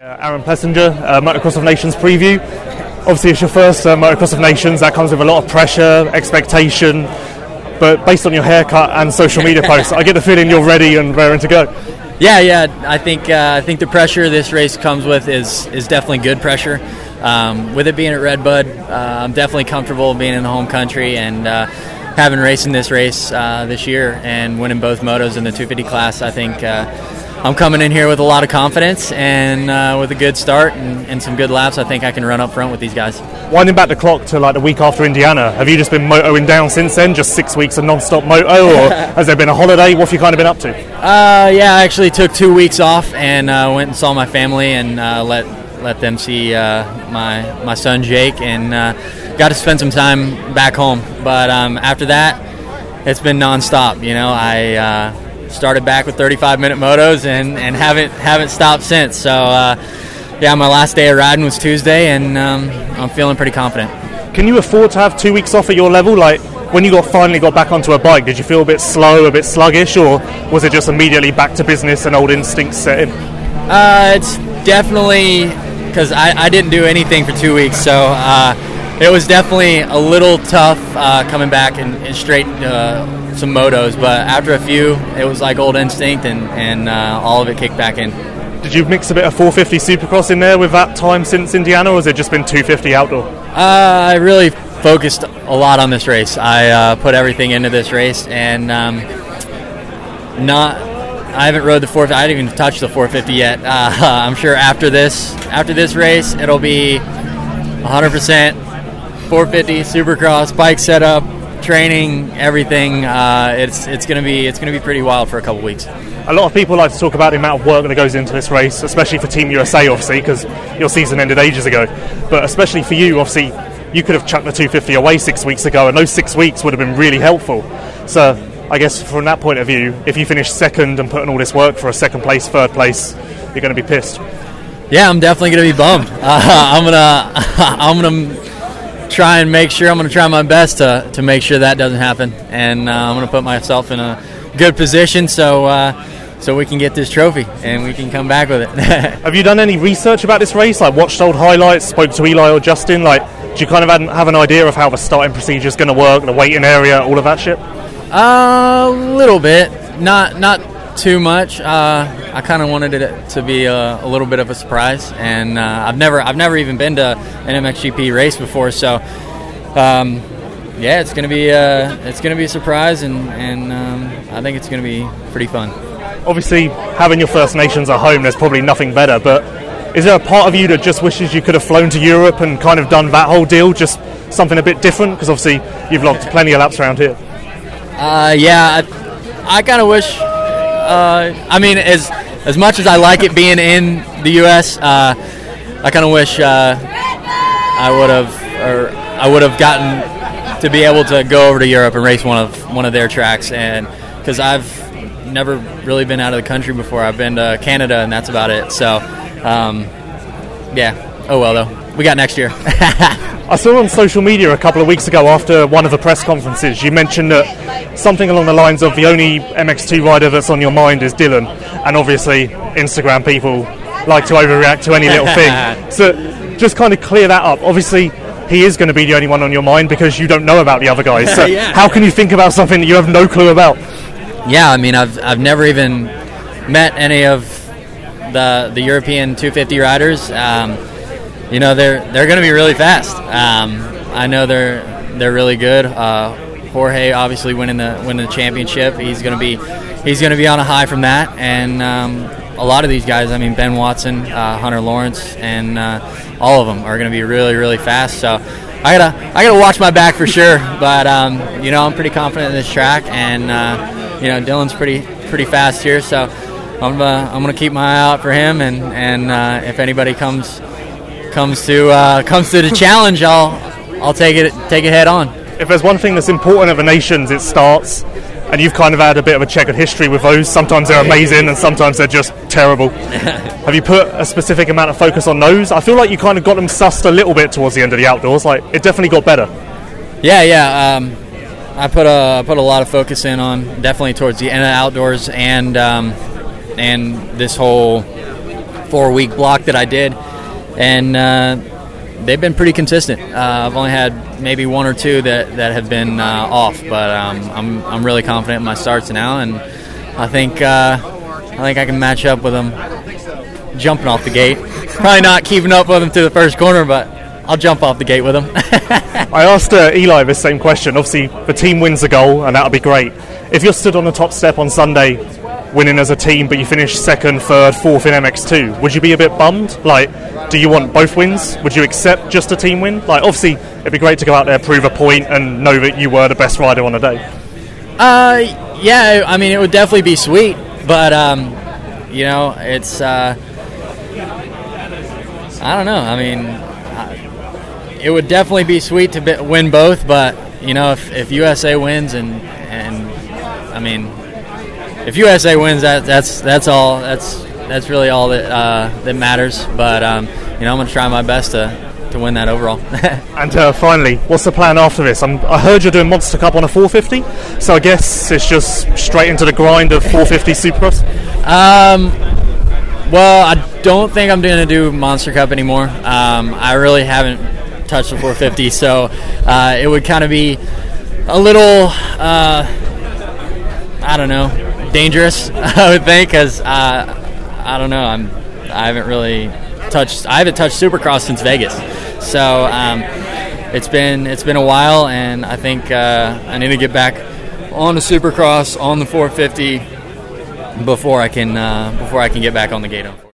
Uh, Aaron Plessinger, uh, Motocross of Nations preview. Obviously, it's your first uh, Motocross of Nations. That comes with a lot of pressure, expectation. But based on your haircut and social media posts, I get the feeling you're ready and raring to go. Yeah, yeah. I think uh, I think the pressure this race comes with is is definitely good pressure. Um, with it being at Redbud, uh, I'm definitely comfortable being in the home country and uh, having racing this race uh, this year and winning both motos in the 250 class. I think uh, I'm coming in here with a lot of confidence and uh, with a good start and, and, some good laps. I think I can run up front with these guys. Winding back the clock to like the week after Indiana, have you just been motoing down since then? Just six weeks of non-stop moto, or has there been a holiday? What have you kind of been up to? Uh, yeah, I actually took two weeks off and uh, went and saw my family and uh, let let them see uh, my my son Jake and uh, got to spend some time back home. But um, after that, it's been non-stop. You know, I started back with 35 minute motos and, and haven't haven't stopped since. So uh, yeah, my last day of riding was Tuesday, and um, I'm feeling pretty confident. Can you afford to have two weeks off at your level? Like when you got finally got back onto a bike, did you feel a bit slow, a bit sluggish, or was it just immediately back to business and old instincts set in? Uh, it's definitely because I, I didn't do anything for two weeks, so. Uh, it was definitely a little tough uh, coming back and, and straight uh, some motos, but after a few, it was like old instinct, and, and uh, all of it kicked back in. Did you mix a bit of 450 Supercross in there with that time since Indiana, or has it just been 250 outdoor? Uh, I really focused a lot on this race. I uh, put everything into this race, and um, not. I haven't rode the 450. I didn't even touch the 450 yet. Uh, I'm sure after this, after this race, it'll be 100 percent 450 Supercross bike setup, training, everything. Uh, it's it's gonna be it's gonna be pretty wild for a couple weeks. A lot of people like to talk about the amount of work that goes into this race, especially for Team USA, obviously, because your season ended ages ago. But especially for you, obviously, you could have chucked the 250 away six weeks ago, and those six weeks would have been really helpful. So I guess from that point of view, if you finish second and put in all this work for a second place, third place, you're going to be pissed. Yeah, I'm definitely going to be bummed. Uh, I'm gonna I'm gonna try and make sure I'm going to try my best to, to make sure that doesn't happen, and uh, I'm going to put myself in a good position so uh, so we can get this trophy and we can come back with it. have you done any research about this race? Like watched old highlights, spoke to Eli or Justin? Like, do you kind of have an idea of how the starting procedure is going to work, the waiting area, all of that shit? A little bit, not not too much. Uh, I kind of wanted it to be a, a, little bit of a surprise, and uh, I've never I've never even been to an MXGP race before, so um, yeah, it's gonna be uh, it's gonna be a surprise, and and um, I think it's gonna be pretty fun. Obviously, having your First Nations at home, there's probably nothing better. But is there a part of you that just wishes you could have flown to Europe and kind of done that whole deal, just something a bit different? Because obviously, you've logged plenty of laps around here. Uh, yeah, I, I kind of wish uh, I mean, as as much as I like it being in the U.S., uh, I kind of wish uh, I would have or I would have gotten to be able to go over to Europe and race one of one of their tracks, and because I've never really been out of the country before. I've been to Canada, and that's about it. So, um, yeah. Oh well, though. We got next year. I saw on social media a couple of weeks ago after one of the press conferences, you mentioned that something along the lines of the only MX2 rider that's on your mind is Dylan, and obviously Instagram people like to overreact to any little thing. so just kind of clear that up. Obviously, he is going to be the only one on your mind because you don't know about the other guys. So yeah. how can you think about something that you have no clue about? Yeah, I mean, I've I've never even met any of the the European 250 riders. Um, you know they're they're going to be really fast. Um, I know they're they're really good. Uh, Jorge obviously winning the winning the championship. He's going to be he's going to be on a high from that, and um, a lot of these guys. I mean Ben Watson, uh, Hunter Lawrence, and uh, all of them are going to be really really fast. So. I gotta, I gotta watch my back for sure, but um, you know I'm pretty confident in this track, and uh, you know Dylan's pretty, pretty fast here, so I'm, uh, I'm gonna keep my eye out for him, and and uh, if anybody comes comes to uh, comes to the challenge, I'll I'll take it take it head on. If there's one thing that's important at the nations, it starts. And you've kind of had a bit of a checkered history with those. Sometimes they're amazing, and sometimes they're just terrible. Have you put a specific amount of focus on those? I feel like you kind of got them sussed a little bit towards the end of the outdoors. Like it definitely got better. Yeah, yeah. Um, I put a I put a lot of focus in on definitely towards the end of the outdoors and um, and this whole four week block that I did, and uh, they've been pretty consistent. Uh, I've only had maybe one or two that, that have been uh, off, but um, I'm I'm really confident in my starts now, and I think uh, I think I can match up with them jumping off the gate. Probably not keeping up with them to the first corner, but I'll jump off the gate with them. I asked uh, Eli this same question. Obviously, the team wins the goal, and that'll be great. If you're stood on the top step on Sunday, winning as a team, but you finish second, third, fourth in MX2, would you be a bit bummed? Like, do you want both wins? Would you accept just a team win? Like, obviously, it'd be great to go out there, prove a point, and know that you were the best rider on the day. Uh, yeah, I mean, it would definitely be sweet, but um, you know, it's uh, I don't know. I mean, it would definitely be sweet to win both, but you know, if, if USA wins and and I mean, if USA wins, that that's that's all. That's that's really all that uh, that matters. But um, you know, I'm gonna try my best to. To win that overall. and uh, finally, what's the plan after this? I'm, i heard you're doing Monster Cup on a 450, so I guess it's just straight into the grind of 450 Supercross. Um, well, I don't think I'm going to do Monster Cup anymore. Um, I really haven't touched the 450, so uh, it would kind of be a little, uh, I don't know, dangerous. I would think because uh, I don't know. I'm I haven't really touched. I haven't touched Supercross since Vegas, so um, it's been it's been a while, and I think uh, I need to get back on the Supercross on the 450 before I can uh, before I can get back on the Gato.